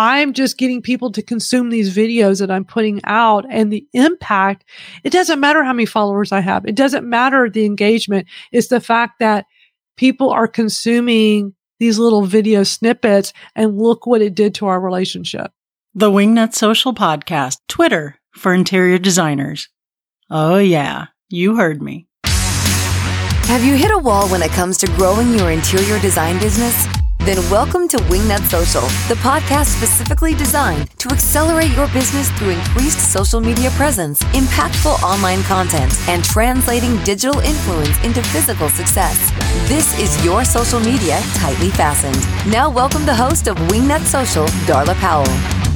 I'm just getting people to consume these videos that I'm putting out and the impact. It doesn't matter how many followers I have. It doesn't matter the engagement. It's the fact that people are consuming these little video snippets and look what it did to our relationship. The Wingnut Social Podcast, Twitter for interior designers. Oh, yeah, you heard me. Have you hit a wall when it comes to growing your interior design business? Then welcome to Wingnut Social, the podcast specifically designed to accelerate your business through increased social media presence, impactful online content, and translating digital influence into physical success. This is your social media tightly fastened. Now welcome the host of Wingnut Social, Darla Powell.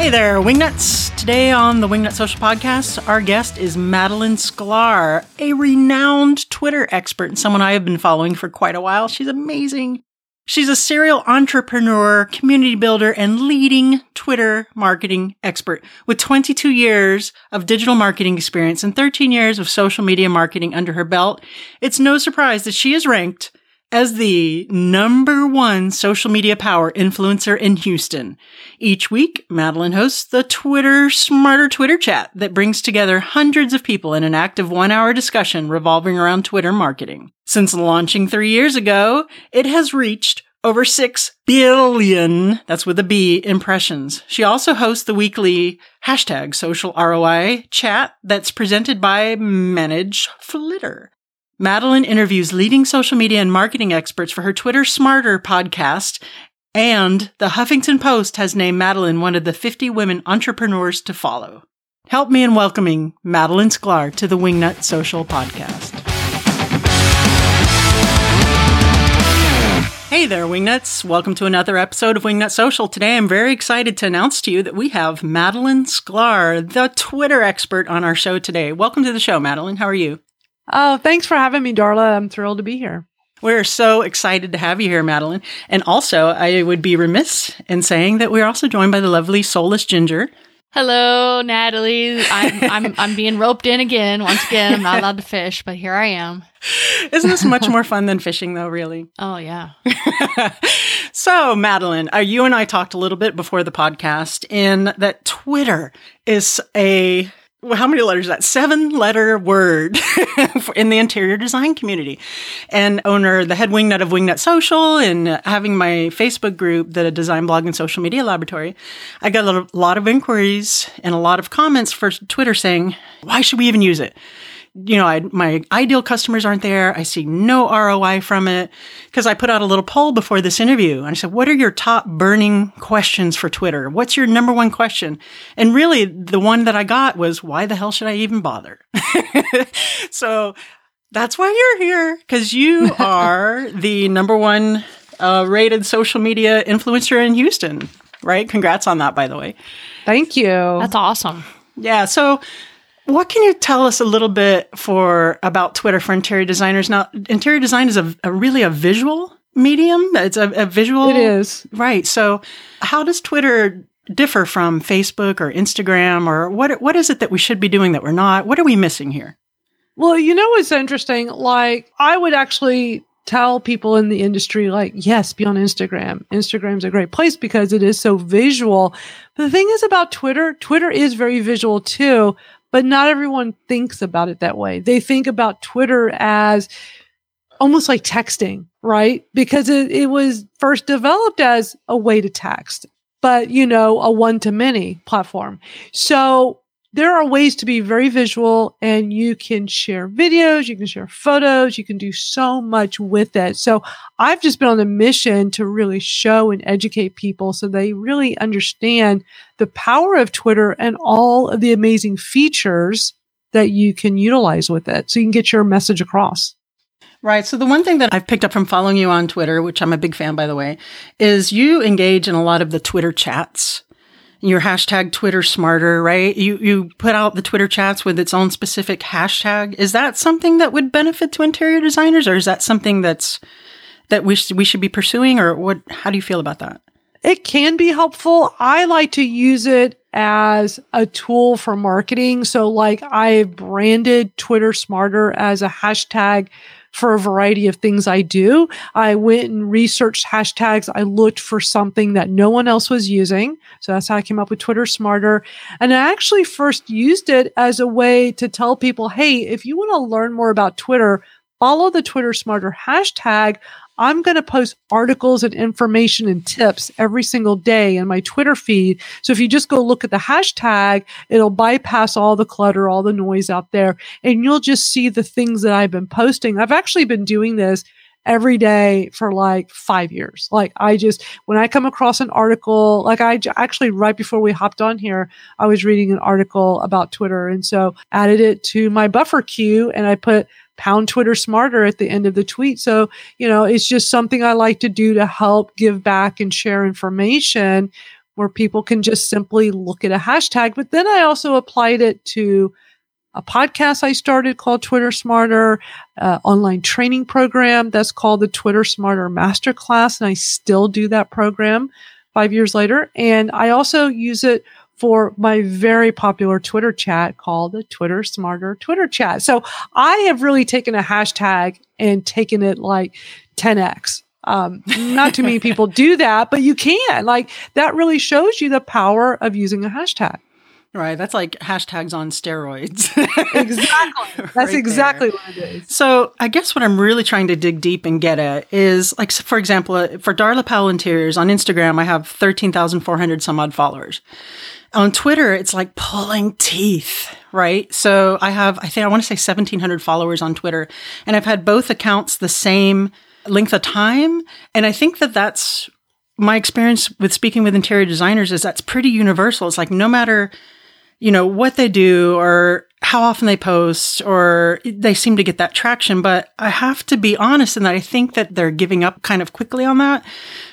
Hey there, Wingnuts. Today on the Wingnut Social Podcast, our guest is Madalyn Sklar, a renowned Twitter expert and someone I have been following for quite a while. She's amazing. She's a serial entrepreneur, community builder, and leading Twitter marketing expert with 22 years of digital marketing experience and 13 years of social media marketing under her belt. It's no surprise that she is ranked as the number one social media power influencer in Houston. Each week, Madalyn hosts the Twitter Smarter Twitter chat that brings together hundreds of people in an active one hour discussion revolving around Twitter marketing. Since launching three years ago, it has reached over 6 billion, that's with a B, impressions. She also hosts the weekly hashtag social ROI chat that's presented by Manage Flitter. Madalyn interviews leading social media and marketing experts for her Twitter Smarter podcast, and the Huffington Post has named Madalyn one of the 50 women entrepreneurs to follow. Help me in welcoming Madalyn Sklar to the Wingnut Social Podcast. Hey there, Wingnuts. Welcome to another episode of Wingnut Social. Today I'm very excited to announce to you that we have Madalyn Sklar, the Twitter expert, on our show today. Welcome to the show, Madalyn. How are you? Oh, thanks for having me, Darla. I'm thrilled to be here. We're so excited to have you here, Madalyn. And also, I would be remiss in saying that we're also joined by the lovely Soulless Ginger. Hello, Natalie. I'm I'm I'm being roped in again. Once again, I'm not allowed to fish, but here I am. Isn't this much more fun than fishing, though? Really? Oh yeah. so, Madalyn, uh, you and I talked a little bit before the podcast in that Twitter is a how many letters is that? Seven letter word in the interior design community. And owner, the head wingnut of Wingnut Social and having my Facebook group, the Design Blog and Social Media Laboratory, I got a lot of inquiries and a lot of comments for Twitter saying, why should we even use it? You know, I, my ideal customers aren't there. I see no ROI from it because I put out a little poll before this interview and I said, what are your top burning questions for Twitter? What's your number one question? And really the one that I got was, why the hell should I even bother? so that's why you're here because you are the number one uh, rated social media influencer in Houston, right? Congrats on that, by the way. Thank you. That's awesome. Yeah. So what can you tell us a little bit for about Twitter for interior designers? Now, interior design is a, a really a visual medium. It's a, a visual. It is right. So, how does Twitter differ from Facebook or Instagram, or what? What is it that we should be doing that we're not? What are we missing here? Well, you know what's interesting? Like, I would actually tell people in the industry, like, yes, be on Instagram. Instagram's a great place because it is so visual. But the thing is about Twitter, Twitter is very visual too, but not everyone thinks about it that way. They think about Twitter as almost like texting, right? Because it, it was first developed as a way to text, but you know, a one to many platform. So there are ways to be very visual and you can share videos, you can share photos, you can do so much with it. So I've just been on a mission to really show and educate people so they really understand the power of Twitter and all of the amazing features that you can utilize with it so you can get your message across. Right. So the one thing that I've picked up from following you on Twitter, which I'm a big fan by the way, is you engage in a lot of the Twitter chats your hashtag Twitter smarter, right? You you put out the Twitter chats with its own specific hashtag. Is that something that would benefit to interior designers, or is that something that's that we sh- we should be pursuing, or what? How do you feel about that? It can be helpful. I like to use it as a tool for marketing. So, like, I branded Twitter smarter as a hashtag for a variety of things I do. I went and researched hashtags. I looked for something that no one else was using. So that's how I came up with Twitter Smarter. And I actually first used it as a way to tell people, hey, if you want to learn more about Twitter, follow the Twitter Smarter hashtag. I'm going to post articles and information and tips every single day in my Twitter feed. So if you just go look at the hashtag, it'll bypass all the clutter, all the noise out there, and you'll just see the things that I've been posting. I've actually been doing this every day for like five years. Like I just, when I come across an article, like I j- actually, right before we hopped on here, I was reading an article about Twitter. And so added it to my buffer queue and I put pound Twitter smarter at the end of the tweet. So, you know, it's just something I like to do to help give back and share information where people can just simply look at a hashtag. But then I also applied it to a podcast I started called Twitter Smarter, uh, online training program that's called the Twitter Smarter Masterclass. And I still do that program five years later. And I also use it for my very popular Twitter chat called the Twitter Smarter Twitter chat. So I have really taken a hashtag and taken it like 10x. Um, not too many people do that, but you can. Like that really shows you the power of using a hashtag. Right. That's like hashtags on steroids. exactly. That's right exactly there. what it is. So I guess what I'm really trying to dig deep and get at is like, for example, uh, for Darla Powell Interiors on Instagram, I have 13,400 some odd followers. On Twitter, it's like pulling teeth, right? So I have, I think I want to say 1700 followers on Twitter and I've had both accounts the same length of time. And I think that that's my experience with speaking with interior designers is that's pretty universal. It's like no matter, you know, what they do or how often they post or they seem to get that traction. But I have to be honest in that I think that they're giving up kind of quickly on that.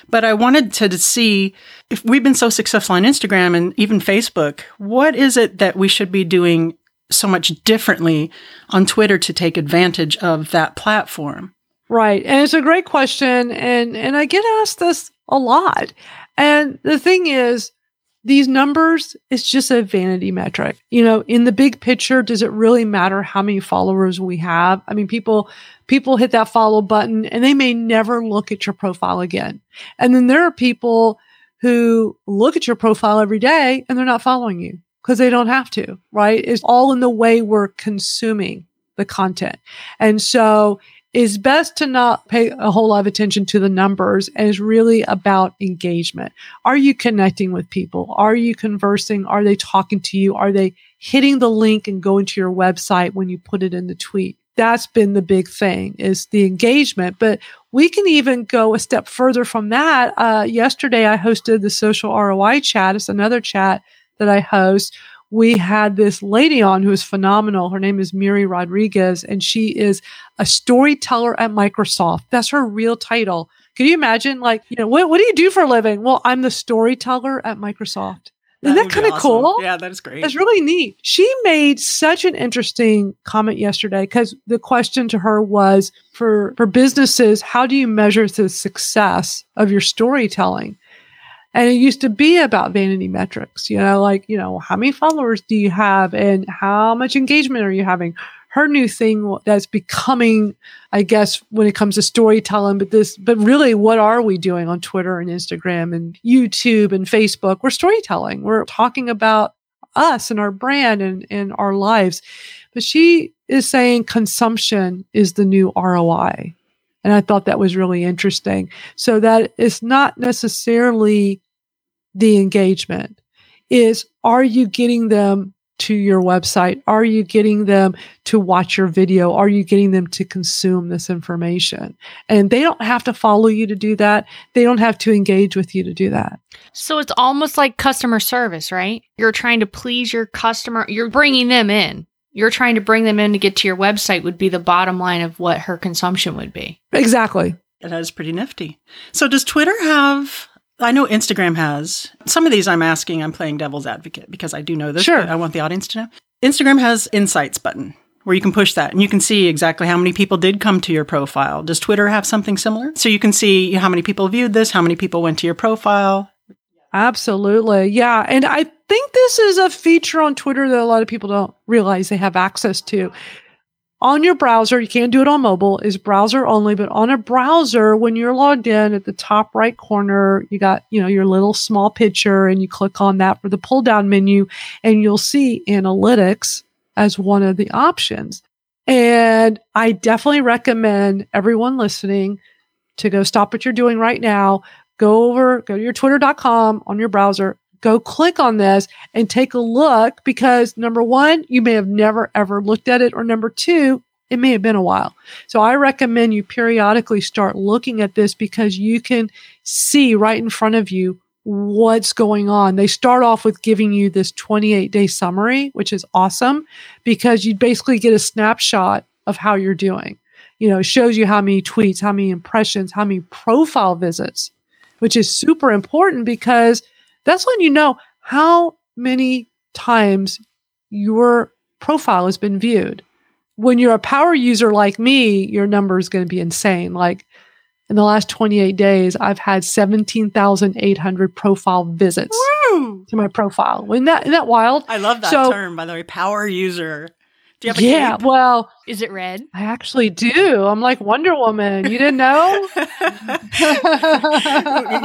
But I wanted to, to see if we've been so successful on Instagram and even Facebook, what is it that we should be doing so much differently on Twitter to take advantage of that platform? Right. And it's a great question. And, and I get asked this a lot. And the thing is, these numbers, it's just a vanity metric. You know, in the big picture, does it really matter how many followers we have? I mean, people, people hit that follow button and they may never look at your profile again. And then there are people who look at your profile every day and they're not following you because they don't have to, right? It's all in the way we're consuming the content. And so it's best to not pay a whole lot of attention to the numbers and it's really about engagement. Are you connecting with people? Are you conversing? Are they talking to you? Are they hitting the link and going to your website when you put it in the tweet? That's been the big thing is the engagement. But we can even go a step further from that. Uh, yesterday, I hosted the social ROI chat. It's another chat that I host. We had this lady on who is phenomenal. Her name is Miri Rodriguez, and she is a storyteller at Microsoft. That's her real title. Can you imagine? Like, you know, what, what do you do for a living? Well, I'm the storyteller at Microsoft. Isn't that, that kind of awesome. cool? Yeah, that is great. That's really neat. She made such an interesting comment yesterday because the question to her was for, for businesses, how do you measure the success of your storytelling? And it used to be about vanity metrics, you know, like, you know, how many followers do you have and how much engagement are you having? her new thing that's becoming, I guess, when it comes to storytelling, but this, but really, what are we doing on Twitter and Instagram and YouTube and Facebook? We're storytelling. We're talking about us and our brand and, and our lives. But she is saying consumption is the new ROI. And I thought that was really interesting. So that it's not necessarily the engagement is are you getting them to your website? Are you getting them to watch your video? Are you getting them to consume this information? And they don't have to follow you to do that. They don't have to engage with you to do that. So it's almost like customer service, right? You're trying to please your customer. You're bringing them in. You're trying to bring them in to get to your website would be the bottom line of what her consumption would be. Exactly. That is pretty nifty. So does Twitter have I know Instagram has some of these. I'm asking. I'm playing devil's advocate because I do know this. Sure. I want the audience to know. Instagram has insights button where you can push that and you can see exactly how many people did come to your profile. Does Twitter have something similar? So you can see how many people viewed this, how many people went to your profile. Absolutely. Yeah. And I think this is a feature on Twitter that a lot of people don't realize they have access to. on your browser, you can't do it on mobile, is browser only, but on a browser, when you're logged in at the top right corner, you got, you know, your little small picture and you click on that for the pull down menu and you'll see analytics as one of the options. And I definitely recommend everyone listening to go stop what you're doing right now, go over, go to your twitter.com on your browser, go click on this and take a look because number one, you may have never ever looked at it, or number two, it may have been a while. So I recommend you periodically start looking at this because you can see right in front of you what's going on. They start off with giving you this 28 day summary, which is awesome because you basically get a snapshot of how you're doing. You know, it shows you how many tweets, how many impressions, how many profile visits, which is super important because that's when you know how many times your profile has been viewed. When you're a power user like me, your number is going to be insane. Like in the last 28 days, I've had 17,800 profile visits Woo! to my profile. Isn't that, isn't that wild? I love that So- term, by the way. Power user. Do you have a yeah, cape? well, Is it red? I actually do. I'm like Wonder Woman. You didn't know? you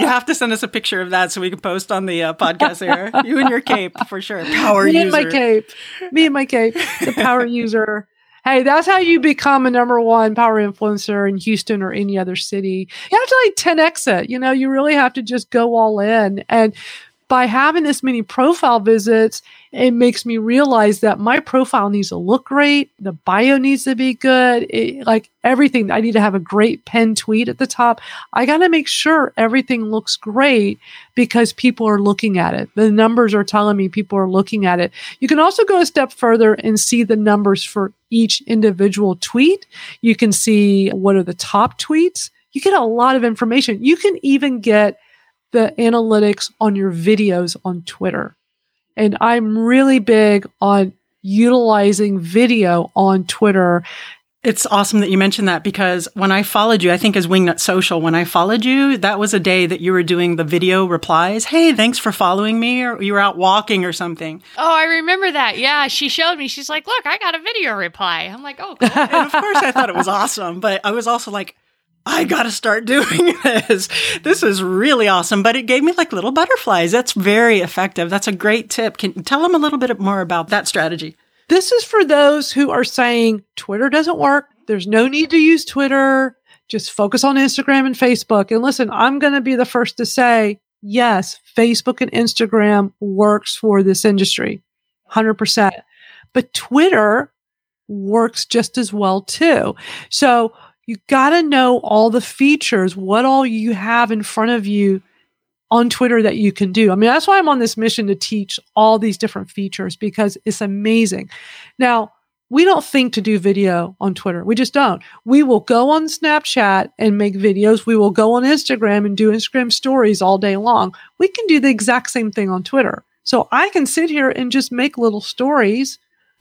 have to send us a picture of that so we can post on the uh, podcast here. You and your cape for sure. Power Me user. and my cape. Me and my cape. The power user. Hey, that's how you become a number one power influencer in Houston or any other city. You have to like 10x it. You know, you really have to just go all in. And by having this many profile visits, it makes me realize that my profile needs to look great. The bio needs to be good. It, like everything, I need to have a great pen tweet at the top. I got to make sure everything looks great because people are looking at it. The numbers are telling me people are looking at it. You can also go a step further and see the numbers for each individual tweet. You can see what are the top tweets. You get a lot of information. You can even get the analytics on your videos on Twitter. And I'm really big on utilizing video on Twitter. It's awesome that you mentioned that because when I followed you, I think as Wingnut Social, when I followed you, that was a day that you were doing the video replies. Hey, thanks for following me, or you were out walking or something. Oh, I remember that. Yeah, she showed me. She's like, "Look, I got a video reply." I'm like, "Oh, cool." And of course, I thought it was awesome, but I was also like, I gotta start doing this. This is really awesome. But it gave me like little butterflies. That's very effective. That's a great tip. Can tell them a little bit more about that strategy? This is for those who are saying Twitter doesn't work. There's no need to use Twitter. Just focus on Instagram and Facebook. And listen, I'm going to be the first to say, yes, Facebook and Instagram works for this industry 100%. But Twitter works just as well too. So you got to know all the features, what all you have in front of you on Twitter that you can do. I mean, that's why I'm on this mission to teach all these different features because it's amazing. Now, we don't think to do video on Twitter. We just don't. We will go on Snapchat and make videos. We will go on Instagram and do Instagram stories all day long. We can do the exact same thing on Twitter. So I can sit here and just make little stories.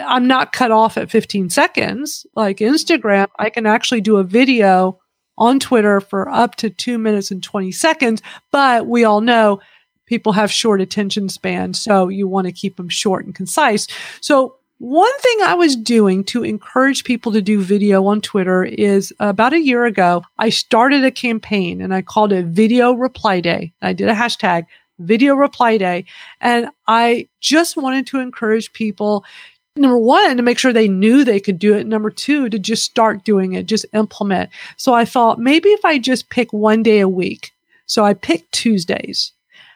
I'm not cut off at 15 seconds like Instagram. I can actually do a video on Twitter for up to two minutes and 20 seconds. But we all know people have short attention spans. So you want to keep them short and concise. So one thing I was doing to encourage people to do video on Twitter is about a year ago, I started a campaign and I called it Video Reply Day. I did a hashtag Video Reply Day. And I just wanted to encourage people number one, to make sure they knew they could do it. Number two, to just start doing it, just implement. So I thought maybe if I just pick one day a week. So I picked Tuesdays.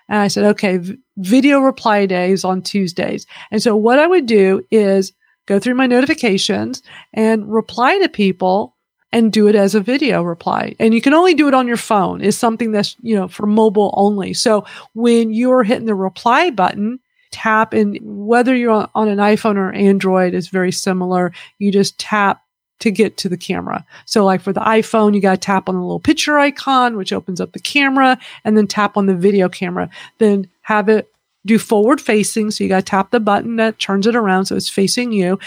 And I said, okay, v- video reply days on Tuesdays. And so what I would do is go through my notifications and reply to people and do it as a video reply. And you can only do it on your phone. It's something that's, you know, for mobile only. So when you're hitting the reply button, tap and whether you're on, an iPhone or Android is very similar. You just tap to get to the camera. So like for the iPhone, you got to tap on the little picture icon, which opens up the camera and then tap on the video camera. Then have it do forward facing. So you got to tap the button that turns it around. So it's facing you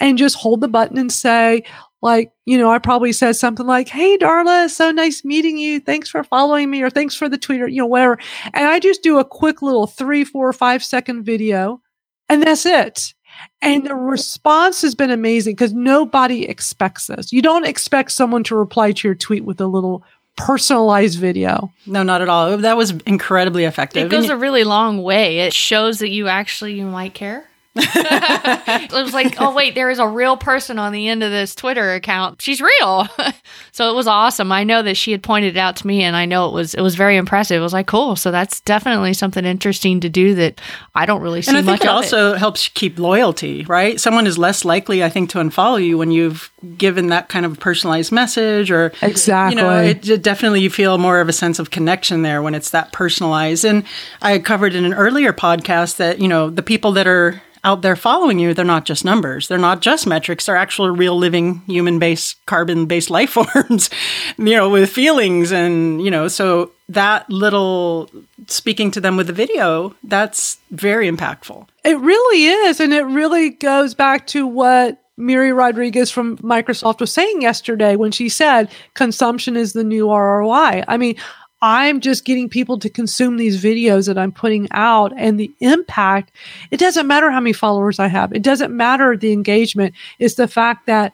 and just hold the button and say, like, you know, I probably said something like, Hey, Darla, so nice meeting you. Thanks for following me or thanks for the tweet or, you know, whatever. And I just do a quick little three, four, five second video and that's it. And the response has been amazing because nobody expects this. You don't expect someone to reply to your tweet with a little personalized video. No, not at all. That was incredibly effective. It goes a really long way. It shows that you actually you might care. it was like, oh wait, there is a real person on the end of this Twitter account. She's real. so it was awesome. I know that she had pointed it out to me and I know it was it was very impressive. It was like, cool. So that's definitely something interesting to do that I don't really see and I think much it of also helps keep loyalty, right? Someone is less likely, I think, to unfollow you when you've given that kind of personalized message or Exactly. you know, it, it definitely you feel more of a sense of connection there when it's that personalized. And I covered in an earlier podcast that, you know, the people that are out there following you, they're not just numbers. They're not just metrics. They're actual real living human based, carbon based life forms, you know, with feelings. And, you know, so that little speaking to them with the video, that's very impactful. It really is. And it really goes back to what Miri Rodriguez from Microsoft was saying yesterday when she said consumption is the new ROI. I mean, I'm just getting people to consume these videos that I'm putting out and the impact. It doesn't matter how many followers I have. It doesn't matter the engagement. It's the fact that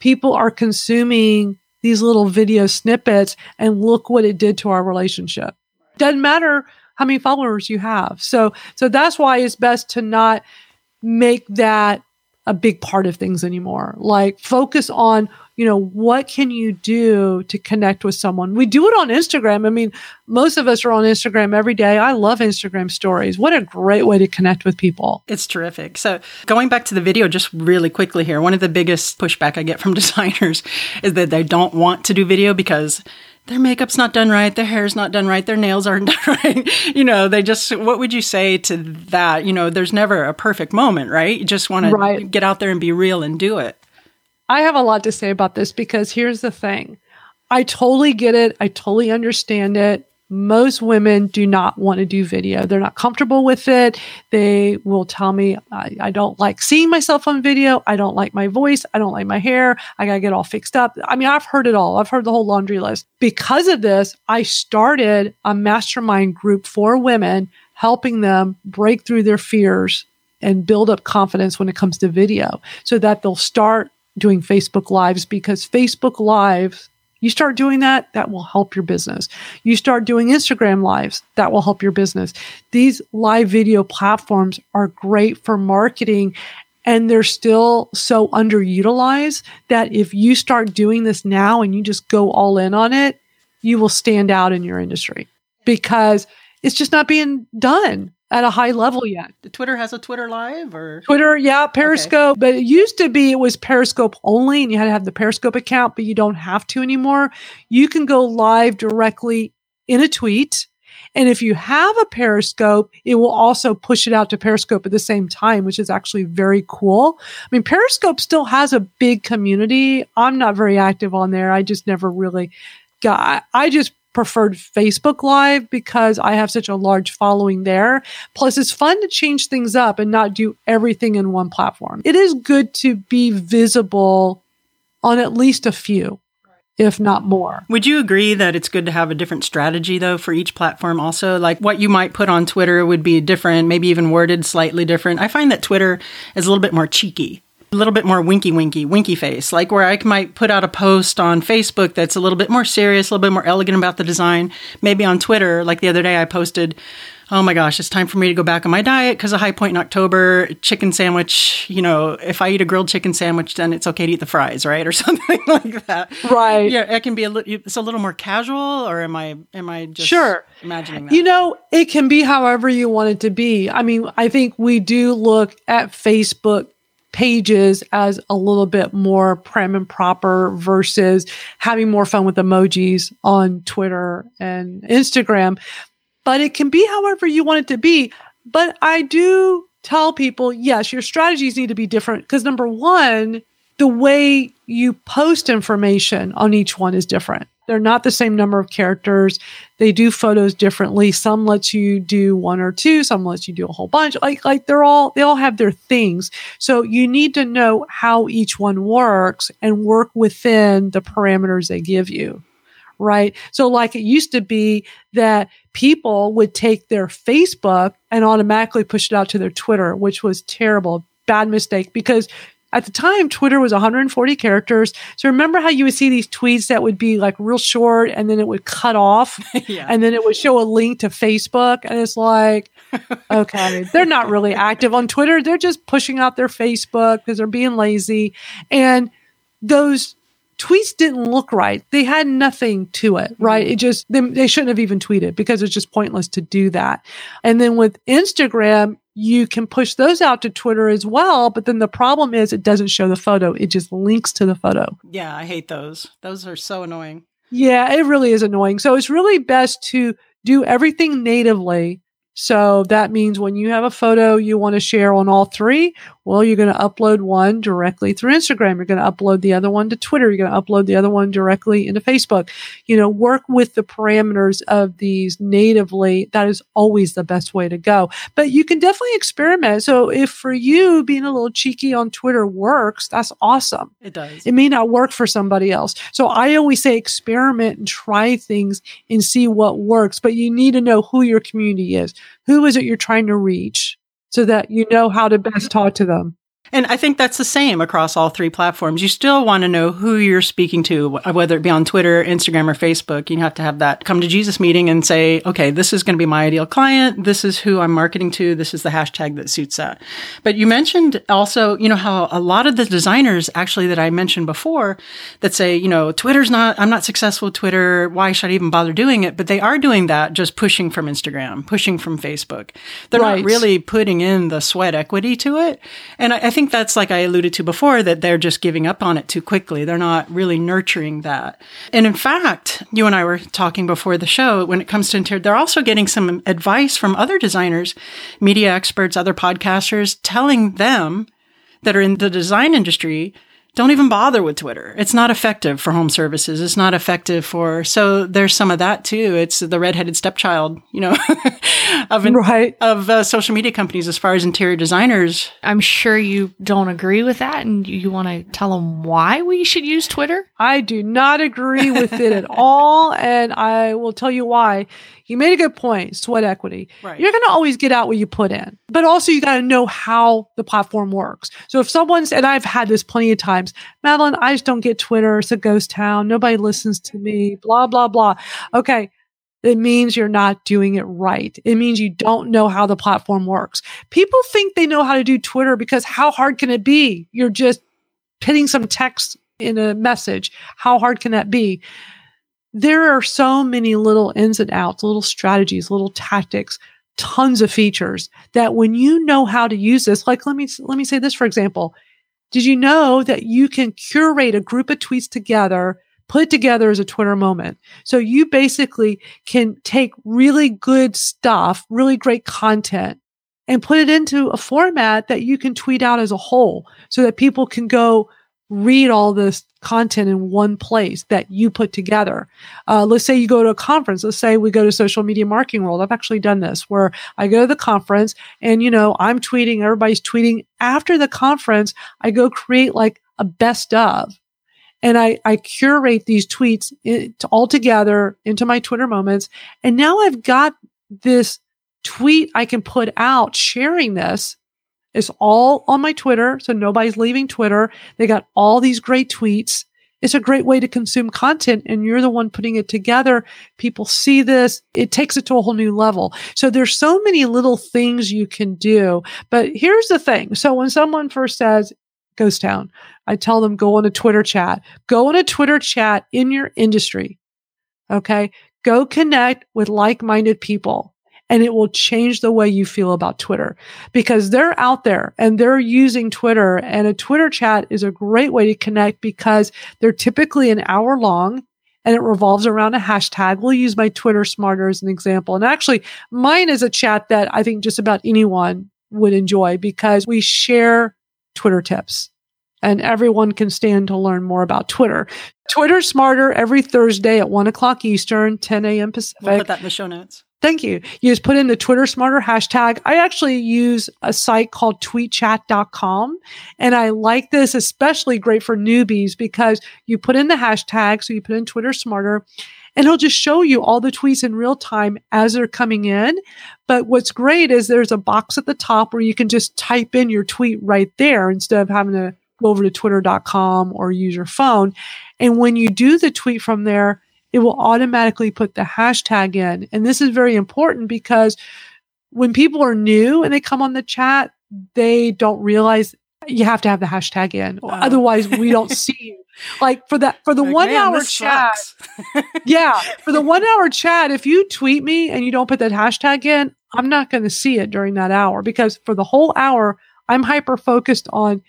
people are consuming these little video snippets and look what it did to our relationship. Doesn't matter how many followers you have. So, so that's why it's best to not make that a big part of things anymore. Like focus on, you know, what can you do to connect with someone? We do it on Instagram. I mean, most of us are on Instagram every day. I love Instagram stories. What a great way to connect with people. It's terrific. So, going back to the video just really quickly here, one of the biggest pushback I get from designers is that they don't want to do video because their makeup's not done right, their hair's not done right, their nails aren't done right. You know, they just, what would you say to that? You know, there's never a perfect moment, right? You just want Right. to get out there and be real and do it. I have a lot to say about this because here's the thing. I totally get it. I totally understand it. Most women do not want to do video. They're not comfortable with it. They will tell me, I, I don't like seeing myself on video. I don't like my voice. I don't like my hair. I got to get all fixed up. I mean, I've heard it all. I've heard the whole laundry list. Because of this, I started a mastermind group for women, helping them break through their fears and build up confidence when it comes to video so that they'll start doing Facebook Lives because Facebook Lives, you start doing that, that will help your business. You start doing Instagram Lives, that will help your business. These live video platforms are great for marketing and they're still so underutilized that if you start doing this now and you just go all in on it, you will stand out in your industry because it's just not being done at a high level yet. Twitter has a Twitter live or Twitter, yeah, Periscope, but it used to be it was Periscope only and you had to have the Periscope account, but you don't have to anymore. You can go live directly in a tweet. And if you have a Periscope, it will also push it out to Periscope at the same time, which is actually very cool. I mean, Periscope still has a big community. I'm not very active on there. I just never really got, I just preferred Facebook Live because I have such a large following there. Plus, it's fun to change things up and not do everything in one platform. It is good to be visible on at least a few, if not more. Would you agree that it's good to have a different strategy though for each platform also? Like what you might put on Twitter would be different, maybe even worded slightly different. I find that Twitter is a little bit more cheeky. A little bit more winky winky, winky face, like where I might put out a post on Facebook that's a little bit more serious, a little bit more elegant about the design. Maybe on Twitter, like the other day, I posted, Oh my gosh, it's time for me to go back on my diet because a High Point in October. Chicken sandwich, you know, if I eat a grilled chicken sandwich, then it's okay to eat the fries, right? Or something like that. Right. Yeah, it can be a little. It's a little more casual, or am I? Am I just Sure. imagining that? You know, it can be however you want it to be. I mean, I think we do look at Facebook pages as a little bit more prim and proper versus having more fun with emojis on Twitter and Instagram. But it can be however you want it to be. But I do tell people, yes, your strategies need to be different because number one, the way you post information on each one is different. They're not the same number of characters. They do photos differently. Some lets you do one or two, some lets you do a whole bunch. Like like they're all they all have their things. So you need to know how each one works and work within the parameters they give you. Right? So like it used to be that people would take their Facebook and automatically push it out to their Twitter, which was terrible bad mistake because at the time Twitter was 140 characters. So remember how you would see these tweets that would be like real short and then it would cut off yeah. and then it would show a link to Facebook and it's like okay, they're not really active on Twitter. They're just pushing out their Facebook because they're being lazy and those tweets didn't look right. They had nothing to it, mm-hmm. right? It just, they, they shouldn't have even tweeted because it's just pointless to do that. And then with Instagram, you can push those out to Twitter as well. But then the problem is it doesn't show the photo. It just links to the photo. Yeah, I hate those. Those are so annoying. Yeah, it really is annoying. So it's really best to do everything natively so that means when you have a photo you want to share on all three, well, you're going to upload one directly through Instagram. You're going to upload the other one to Twitter. You're going to upload the other one directly into Facebook. You know, work with the parameters of these natively. That is always the best way to go. But you can definitely experiment. So if for you being a little cheeky on Twitter works, that's awesome. It does. It may not work for somebody else. So I always say experiment and try things and see what works, but you need to know who your community is. Who is it you're trying to reach so that you know how to best talk to them? And I think that's the same across all three platforms. You still want to know who you're speaking to, whether it be on Twitter, Instagram, or Facebook. You have to have that come to Jesus meeting and say, okay, this is going to be my ideal client. This is who I'm marketing to. This is the hashtag that suits that. But you mentioned also, you know, how a lot of the designers actually that I mentioned before that say, you know, Twitter's not, I'm not successful with Twitter. Why should I even bother doing it? But they are doing that just pushing from Instagram, pushing from Facebook. They're Right. not really putting in the sweat equity to it. And I, I think that's like I alluded to before that they're just giving up on it too quickly. They're not really nurturing that. And in fact, you and I were talking before the show when it comes to interior, they're also getting some advice from other designers, media experts, other podcasters telling them that are in the design industry don't even bother with Twitter. It's not effective for home services. It's not effective for, so there's some of that too. It's the redheaded stepchild, you know, of, Right. of uh, social media companies as far as interior designers. I'm sure you don't agree with that and you want to tell them why we should use Twitter. I do not agree with it at all. And I will tell you why. You made a good point, sweat equity. Right. You're going to always get out what you put in, but also you got to know how the platform works. So if someone's, and I've had this plenty of times, Madalyn, I just don't get Twitter. It's a ghost town. Nobody listens to me, blah, blah, blah. Okay. It means you're not doing it right. It means you don't know how the platform works. People think they know how to do Twitter because how hard can it be? You're just pitting some text in a message. How hard can that be? There are so many little ins and outs, little strategies, little tactics, tons of features that when you know how to use this, like let me let me say this for example. Did you know that you can curate a group of tweets together, put it together as a Twitter moment? So you basically can take really good stuff, really great content, and put it into a format that you can tweet out as a whole so that people can go read all this content in one place that you put together. Uh, let's say you go to a conference. Let's say we go to social media marketing world. I've actually done this where I go to the conference and, you know, I'm tweeting, everybody's tweeting. After the conference, I go create like a best of and I, I curate these tweets all together into my Twitter moments. And now I've got this tweet I can put out sharing this. It's all on my Twitter. So nobody's leaving Twitter. They got all these great tweets. It's a great way to consume content and you're the one putting it together. People see this. It takes it to a whole new level. So there's so many little things you can do. But here's the thing. So when someone first says, Ghost Town, I tell them go on a Twitter chat. Go on a Twitter chat in your industry. Okay. Go connect with like-minded people and it will change the way you feel about Twitter because they're out there and they're using Twitter and a Twitter chat is a great way to connect because they're typically an hour long and it revolves around a hashtag. We'll use my Twitter smarter as an example. And actually mine is a chat that I think just about anyone would enjoy because we share Twitter tips and everyone can stand to learn more about Twitter. Twitter Smarter every Thursday at 1 o'clock Eastern, 10 a.m. Pacific. We'll put that in the show notes. Thank you. You just put in the Twitter Smarter hashtag. I actually use a site called tweetchat.com. And I like this, especially great for newbies because you put in the hashtag. So you put in Twitter Smarter and it'll just show you all the tweets in real time as they're coming in. But what's great is there's a box at the top where you can just type in your tweet right there instead of having to go over to twitter.com or use your phone. And when you do the tweet from there, it will automatically put the hashtag in. And this is very important because when people are new and they come on the chat, they don't realize you have to have the hashtag in. Otherwise, we don't see you. Like for that, for the like, one hour chat. yeah. For the one hour chat, if you tweet me and you don't put that hashtag in, I'm not going to see it during that hour because for the whole hour, I'm hyper focused on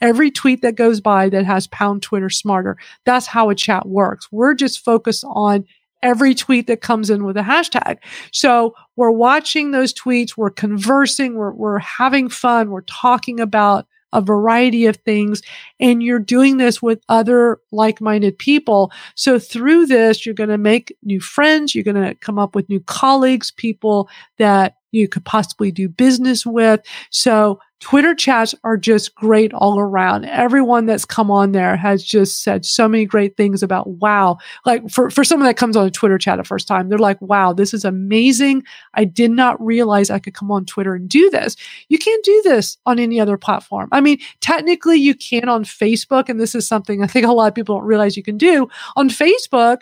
every tweet that goes by that has pound Twitter smarter. That's how a chat works. We're just focused on every tweet that comes in with a hashtag. So we're watching those tweets. We're conversing. We're, we're having fun. We're talking about a variety of things. And you're doing this with other like-minded people. So through this, you're going to make new friends. You're going to come up with new colleagues, people that you could possibly do business with. So Twitter chats are just great all around. Everyone that's come on there has just said so many great things about wow. Like for, for someone that comes on a Twitter chat the first time, they're like, wow, this is amazing. I did not realize I could come on Twitter and do this. You can't do this on any other platform. I mean, technically you can on Facebook. And this is something I think a lot of people don't realize you can do on Facebook.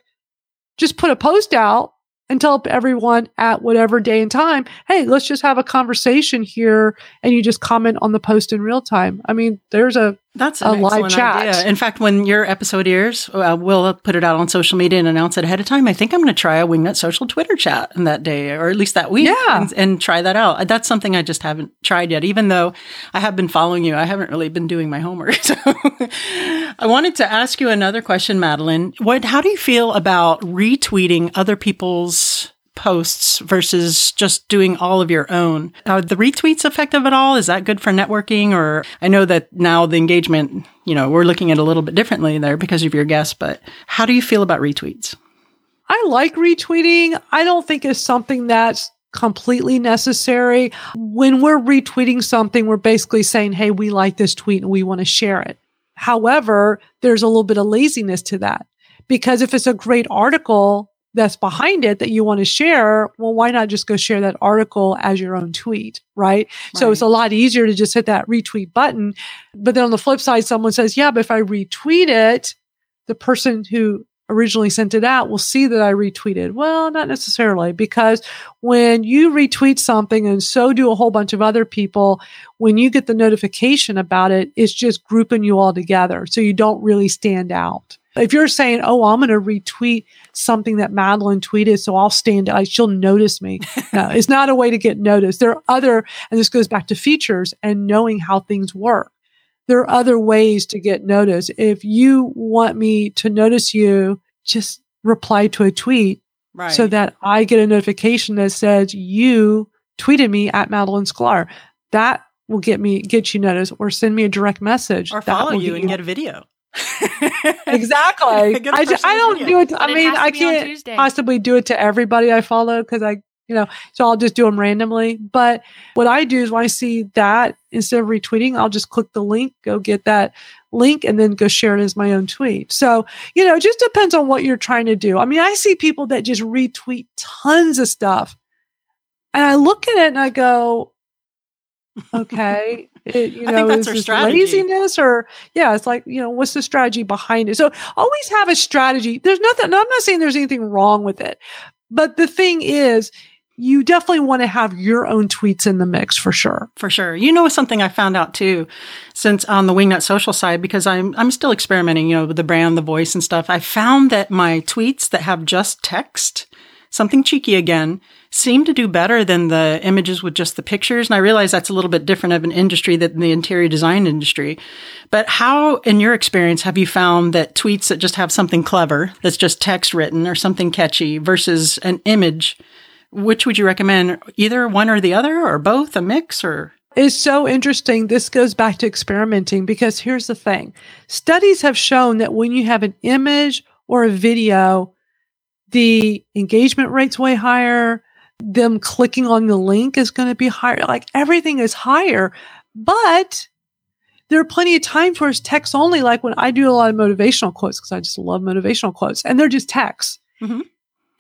Just put a post out and tell everyone at whatever day and time, hey, let's just have a conversation here and you just comment on the post in real time. I mean, there's a that's a live chat. Idea. In fact, when your episode airs, uh, we'll put it out on social media and announce it ahead of time. I think I'm going to try a Wingnut Social Twitter chat in that day, or at least that week, yeah. and, and, try that out. That's something I just haven't tried yet. Even though I have been following you, I haven't really been doing my homework. So I wanted to ask you another question, Madalyn. What? How do you feel about retweeting other people's posts versus just doing all of your own. Are the retweets effective at all? Is that good for networking? Or I know that now the engagement, you know, we're looking at a little bit differently there because of your guests, but how do you feel about retweets? I like retweeting. I don't think it's something that's completely necessary. When we're retweeting something, we're basically saying, Hey, we like this tweet and we want to share it. However, there's a little bit of laziness to that because if it's a great article, that's behind it that you want to share, well, why not just go share that article as your own tweet, right? right? So it's a lot easier to just hit that retweet button. But then on the flip side, someone says, yeah, but if I retweet it, the person who originally sent it out will see that I retweeted. Well, not necessarily because when you retweet something and so do a whole bunch of other people, when you get the notification about it, it's just grouping you all together. So you don't really stand out. If you're saying, "Oh, I'm going to retweet something that Madalyn tweeted, so I'll stand out, she'll notice me," no, it's not a way to get noticed. There are other, and this goes back to features and knowing how things work. There are other ways to get noticed. If you want me to notice you, just reply to a tweet right. so that I get a notification that says you tweeted me at Madalyn Sklar. That will get me get you noticed, or send me a direct message, or follow you and get a video exactly. I, just, I don't do it. To, I mean, I can't possibly do it to everybody I follow because I, you know, so I'll just do them randomly. But what I do is when I see that, instead of retweeting, I'll just click the link, go get that link, and then go share it as my own tweet. So, you know, it just depends on what you're trying to do. I mean, I see people that just retweet tons of stuff. And I look at it and I go, okay, it, you know, is this laziness or yeah, it's like, you know, what's the strategy behind it? So always have a strategy. There's nothing, I'm not saying there's anything wrong with it, but the thing is, you definitely want to have your own tweets in the mix for sure. For sure. You know something I found out too, since on the Wingnut social side, because I'm I'm still experimenting, you know, with the brand, the voice and stuff. I found that my tweets that have just text, something cheeky again, seemed to do better than the images with just the pictures. And I realize that's a little bit different of an industry than the interior design industry. But how, in your experience, have you found that tweets that just have something clever, that's just text written or something catchy versus an image? Which would you recommend? Either one or the other, or both, a mix, or? It's so interesting. This goes back to experimenting because here's the thing studies have shown that when you have an image or a video, the engagement rate's way higher, them clicking on the link is going to be higher. Like everything is higher, but there are plenty of times where it's text only. Like when I do a lot of motivational quotes, because I just love motivational quotes and they're just text. Mm-hmm.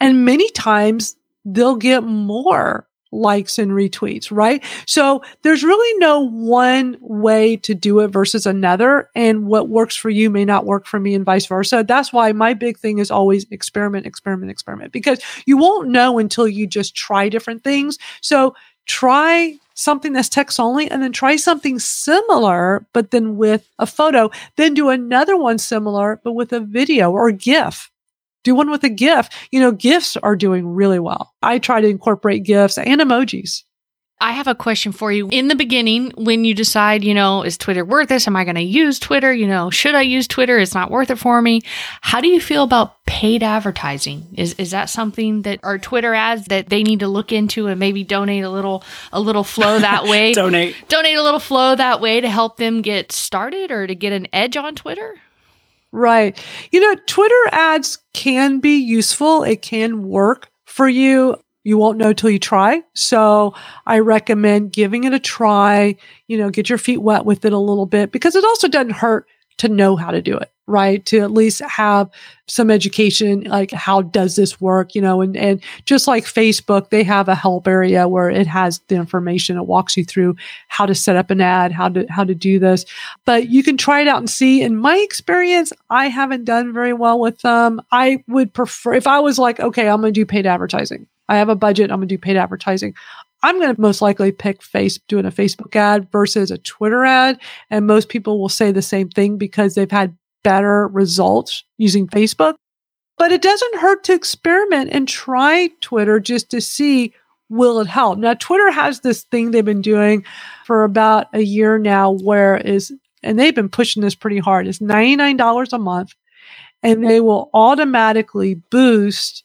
And many times they'll get more likes and retweets, right? So there's really no one way to do it versus another. And what works for you may not work for me and vice versa. That's why my big thing is always experiment, experiment, experiment, because you won't know until you just try different things. So try something that's text only and then try something similar, but then with a photo, then do another one similar, but with a video or GIF do one with a GIF. You know, GIFs are doing really well. I try to incorporate GIFs and emojis. I have a question for you. In the beginning, when you decide, you know, is Twitter worth this? Am I going to use Twitter? You know, should I use Twitter? It's not worth it for me. How do you feel about paid advertising? Is is that something that are Twitter ads that they need to look into and maybe donate a little a little flow that way? donate donate a little flow that way to help them get started or to get an edge on Twitter? Right. You know, Twitter ads can be useful. It can work for you. You won't know till you try. So I recommend giving it a try, you know, get your feet wet with it a little bit because it also doesn't hurt to know how to do it right? To at least have some education, like how does this work, you know, and, and just like Facebook, they have a help area where it has the information. It walks you through how to set up an ad, how to, how to do this, but you can try it out and see. In my experience, I haven't done very well with them. I would prefer, if I was like, okay, I'm going to do paid advertising. I have a budget. I'm going to do paid advertising. I'm going to most likely pick face doing a Facebook ad versus a Twitter ad. And most people will say the same thing because they've had better results using Facebook. But it doesn't hurt to experiment and try Twitter just to see will it help. Now, Twitter has this thing they've been doing for about a year now where is, and they've been pushing this pretty hard. It's $99 a month and they will automatically boost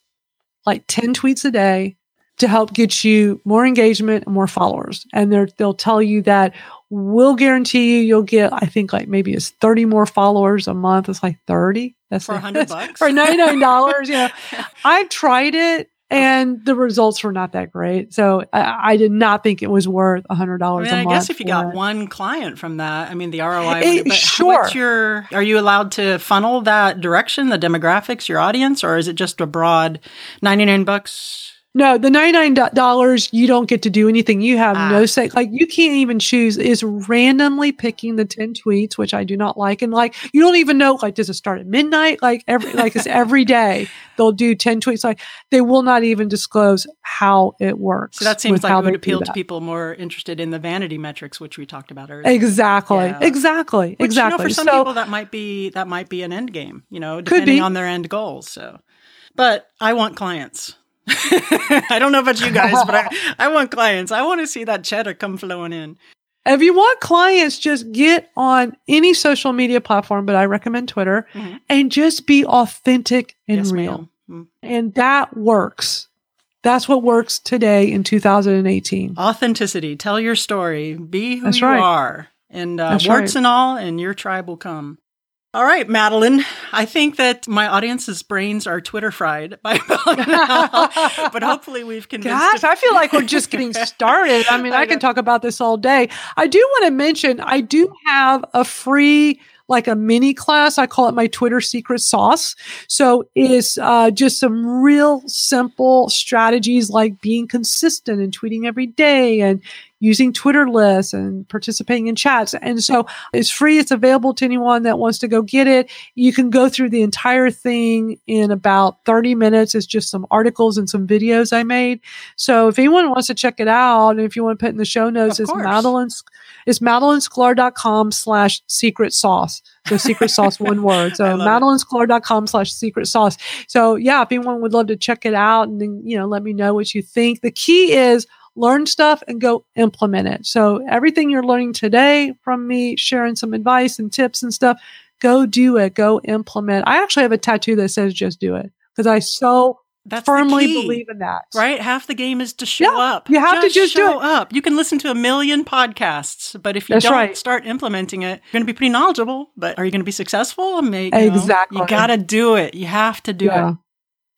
like 10 tweets a day to help get you more engagement and more followers. And they'll tell you that we'll guarantee you you'll get, I think like maybe it's 30 more followers a month. It's like 30. That's for 100 bucks. For $99. you know, I tried it and the results were not that great. So I, I did not think it was worth a hundred dollars I, mean, a month. I guess if you got it. one client from that, I mean, the ROI. It, but sure. What's your? Are you allowed to funnel that direction, the demographics, your audience, or is it just a broad ninety nine bucks? No, the $99, you don't get to do anything. You have ah. no say. Like, you can't even choose. Is randomly picking the 10 tweets, which I do not like. And like, you don't even know, like, does it start at midnight? Like, every, like it's every day they'll do 10 tweets. Like, they will not even disclose how it works. So that seems like it would appeal to people more interested in the vanity metrics, which we talked about earlier. Exactly. Yeah. Exactly. Which, exactly. You know, for some so, people, that might be, that might be an end game, you know, depending on their end goals. So, but I want clients. I don't know about you guys, but I, I want clients. I want to see that cheddar come flowing in. If you want clients, just get on any social media platform, but I recommend Twitter mm-hmm. and just be authentic and yes, real. Mm-hmm. And that works. That's what works today in 2018. Authenticity. Tell your story. Be who That's you right. are. And uh, warts right. and all, and your tribe will come. All right, Madalyn. I think that my audience's brains are Twitter fried by now, but hopefully we've convinced. Gosh, I feel like we're just getting started. I mean, I, I can talk about this all day. I do want to mention I do have a free like a mini class. I call it my Twitter secret sauce. So it's uh, just some real simple strategies like being consistent and tweeting every day and using Twitter lists and participating in chats. And so it's free. It's available to anyone that wants to go get it. You can go through the entire thing in about 30 minutes. It's just some articles and some videos I made. So if anyone wants to check it out, and if you want to put in the show notes, it's Madalyn's, it's madalynSklar.com slash secret sauce. So secret sauce, one word. So madalynSklar.com slash secret sauce. So yeah, if anyone would love to check it out and then, you know, let me know what you think. The key is learn stuff and go implement it. So everything you're learning today from me, sharing some advice and tips and stuff, go do it, go implement. I actually have a tattoo that says just do it because I so that's firmly believe in that. Right? Half the game is to show yeah, up. You have just to just show up. You can listen to a million podcasts, but if you That's don't right. start implementing it, you're going to be pretty knowledgeable, but are you going to be successful? Maybe, you exactly. Know, you got to do it. You have to do yeah. it.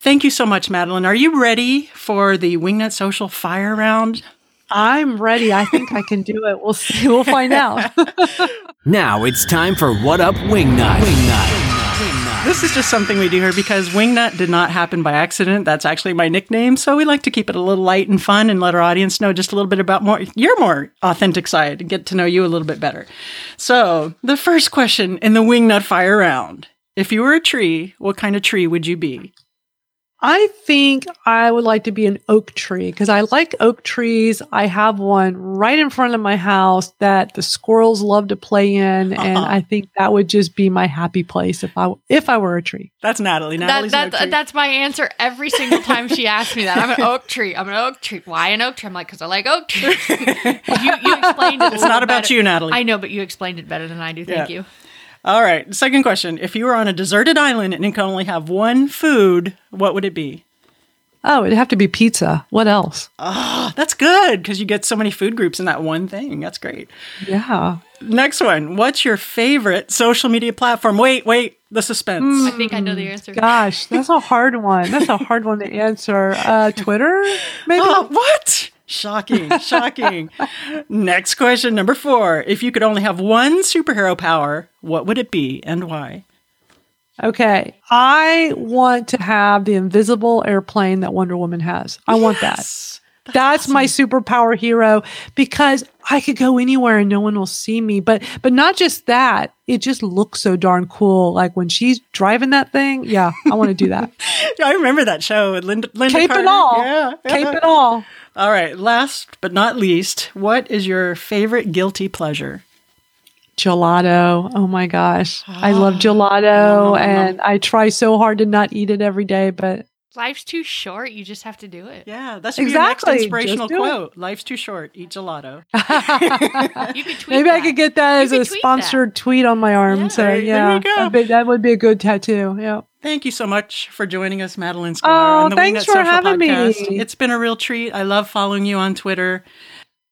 Thank you so much, Madalyn. Are you ready for the Wingnut Social Fire Round? I'm ready. I think I can do it. We'll see. We'll find out. now it's time for What Up Wingnut. Wingnut. Wingnut. this is just something we do here because Wingnut did not happen by accident. That's actually my nickname. So we like to keep it a little light and fun and let our audience know just a little bit about more your more authentic side and get to know you a little bit better. So the first question in the Wingnut Fire round. If you were a tree, what kind of tree would you be? I think I would like to be an oak tree because I like oak trees. I have one right in front of my house that the squirrels love to play in, and Uh-huh. I think that would just be my happy place if I if I were a tree. That's Natalie. That, Natalie's an that, oak tree. that's my answer every single time she asks me that. I'm an oak tree. I'm an oak tree. Why an oak tree? I'm like, because I like oak trees. you, you explained it. It's not about you, Natalie. I know, but you explained it better than I do. Thank Yeah. you. All right. Second question. If you were on a deserted island and you could only have one food, what would it be? Oh, it'd have to be pizza. What else? Oh, that's good because you get so many food groups in that one thing. That's great. Yeah. Next one. What's your favorite social media platform? Wait, wait. The suspense. I think I know the answer. Gosh, that's a hard one. That's a hard one to answer. Uh, Twitter, maybe. Oh, what? Shocking. Shocking. Next question. Number four. If you could only have one superhero power, what would it be and why? Okay, I want to have the invisible airplane that Wonder Woman has. I want that. Yes. That's my superpower hero because I could go anywhere and no one will see me. But but not just that, it just looks so darn cool. Like when she's driving that thing, yeah, I want to do that. Yeah, I remember that show with Lynda, Lynda Cape Carter. and all, Yeah. cape and all. All right. Last but not least, what is your favorite guilty pleasure? Gelato. Oh my gosh. I Ah. love gelato nom, nom, and I try so hard to not eat it every day, but Life's too short. You just have to do it. Yeah, that's should Exactly. your next inspirational do it. quote. Life's too short. Eat gelato. You could tweet maybe I could get that You as a tweet sponsored tweet on my arm. Yeah, so there- there yeah, you go. I that would be a good tattoo. Yeah. Thank you so much for joining us, Madalyn Sklar, Oh, on the thanks Wingnut for Social having me. It's been a real treat. I love following you on Twitter.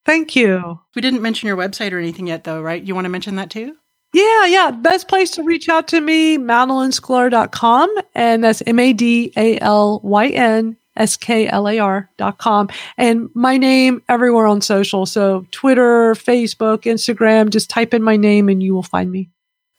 Thank you. We didn't mention your website or anything yet, though, right? You want to mention that too? Yeah, yeah. Best place to reach out to me, madalynSklar.com. And that's M A D A L Y N S K L A R.com. And my name everywhere on social. So Twitter, Facebook, Instagram, just type in my name and you will find me.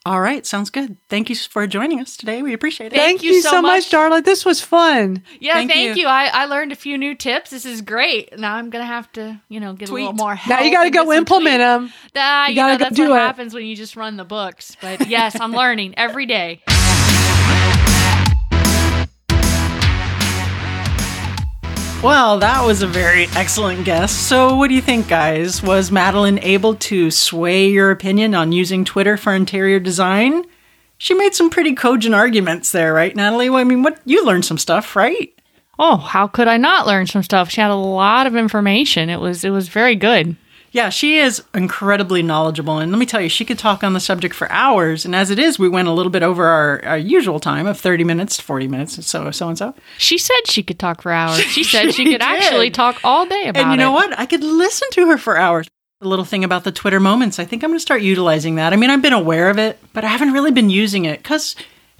All right, sounds good. Thank you for joining us today. We appreciate it. Thank you so much. Darla. This was fun. Yeah, Thank thank, you. you. I, I learned a few new tips. This is great. Now I'm gonna have to, you know, get Tweet. a little more help. Now you got to go implement tweets. them. Ah, You you, gotta know, go that's do what it. happens when you just run the books. But yes, I'm learning every day. Well, that was a very excellent guest. So, what do you think, guys? Was Madalyn able to sway your opinion on using Twitter for interior design? She made some pretty cogent arguments there, right, Natalie? Well, I mean, what you learned some stuff, right? Oh, how could I not learn some stuff? She had a lot of information. It was it was very good. Yeah, she is incredibly knowledgeable. And let me tell you, she could talk on the subject for hours. And as it is, we went a little bit over our, our usual time of 30 minutes, to 40 minutes, so so and so. She said she could talk for hours. She said she She could actually talk all day about it. And you know it. what? I could listen to her for hours. A little thing about the Twitter moments. I think I'm going to start utilizing that. I mean, I've been aware of it, but I haven't really been using it because,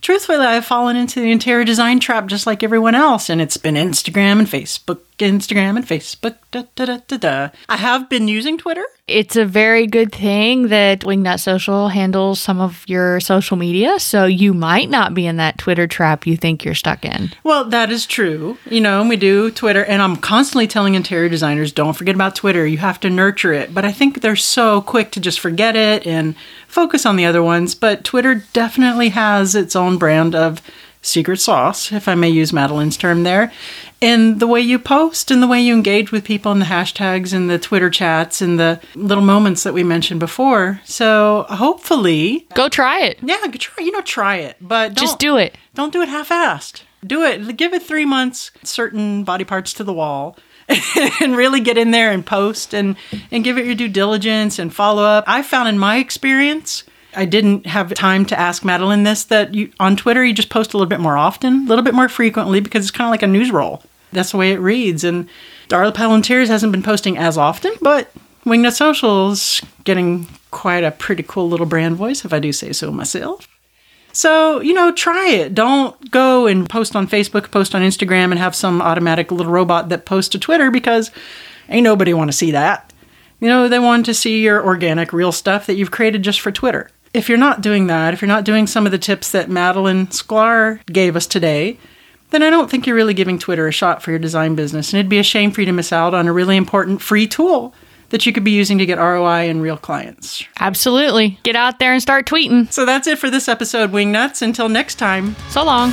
truthfully, I've fallen into the interior design trap just like everyone else. And it's been Instagram and Facebook, Instagram and Facebook. Da, da, da, da, da. I have been using Twitter. It's a very good thing that Wingnut Social handles some of your social media, so you might not be in that Twitter trap you think you're stuck in. Well, that is true. You know, we do Twitter, and I'm constantly telling interior designers, don't forget about Twitter. You have to nurture it. But I think they're so quick to just forget it and focus on the other ones. But Twitter definitely has its own brand of secret sauce, if I may use Madalyn's term there, in the way you post and the way you engage with people in the hashtags and the Twitter chats and the little moments that we mentioned before. So hopefully, Go try it. yeah, try, you know, try it, but Just don't- do it. don't do it half-assed. Do it. Give it three months, certain body parts to the wall, and really get in there and post and and give it your due diligence and follow up. I found in my experience, I didn't have time to ask Madalyn this that you on Twitter you just post a little bit more often, a little bit more frequently because it's kind of like a news roll. That's the way it reads. And Darla Palantiers hasn't been posting as often, but Wingnut Social's getting quite a pretty cool little brand voice, if I do say so myself. So, you know, try it. Don't go and post on Facebook, post on Instagram, and have some automatic little robot that posts to Twitter because ain't nobody want to see that. You know, they want to see your organic, real stuff that you've created just for Twitter. if you're not doing that, if you're not doing some of the tips that Madalyn Sklar gave us today, then I don't think you're really giving Twitter a shot for your design business. And it'd be a shame for you to miss out on a really important free tool that you could be using to get ROI and real clients. Absolutely. Get out there and start tweeting. So that's it for this episode, Wingnuts. Until next time. So long.